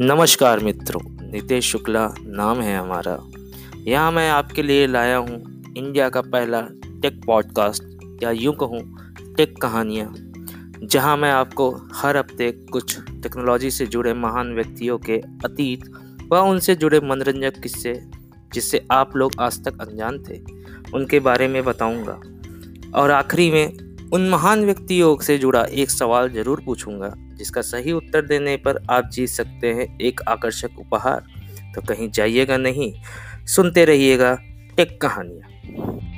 नमस्कार मित्रों, नितेश शुक्ला नाम है हमारा। यहाँ मैं आपके लिए लाया हूँ इंडिया का पहला टेक पॉडकास्ट, या यूँ कहूँ, टेक कहानियाँ, जहाँ मैं आपको हर हफ़्ते कुछ टेक्नोलॉजी से जुड़े महान व्यक्तियों के अतीत व उनसे जुड़े मनोरंजक किस्से, जिससे आप लोग आज तक अनजान थे, उनके बारे में बताऊँगा। और आखिरी में उन महान व्यक्तियों से जुड़ा एक सवाल ज़रूर पूछूँगा, जिसका सही उत्तर देने पर आप जीत सकते हैं एक आकर्षक उपहार। तो कहीं जाइएगा नहीं, सुनते रहिएगा एक कहानियाँ।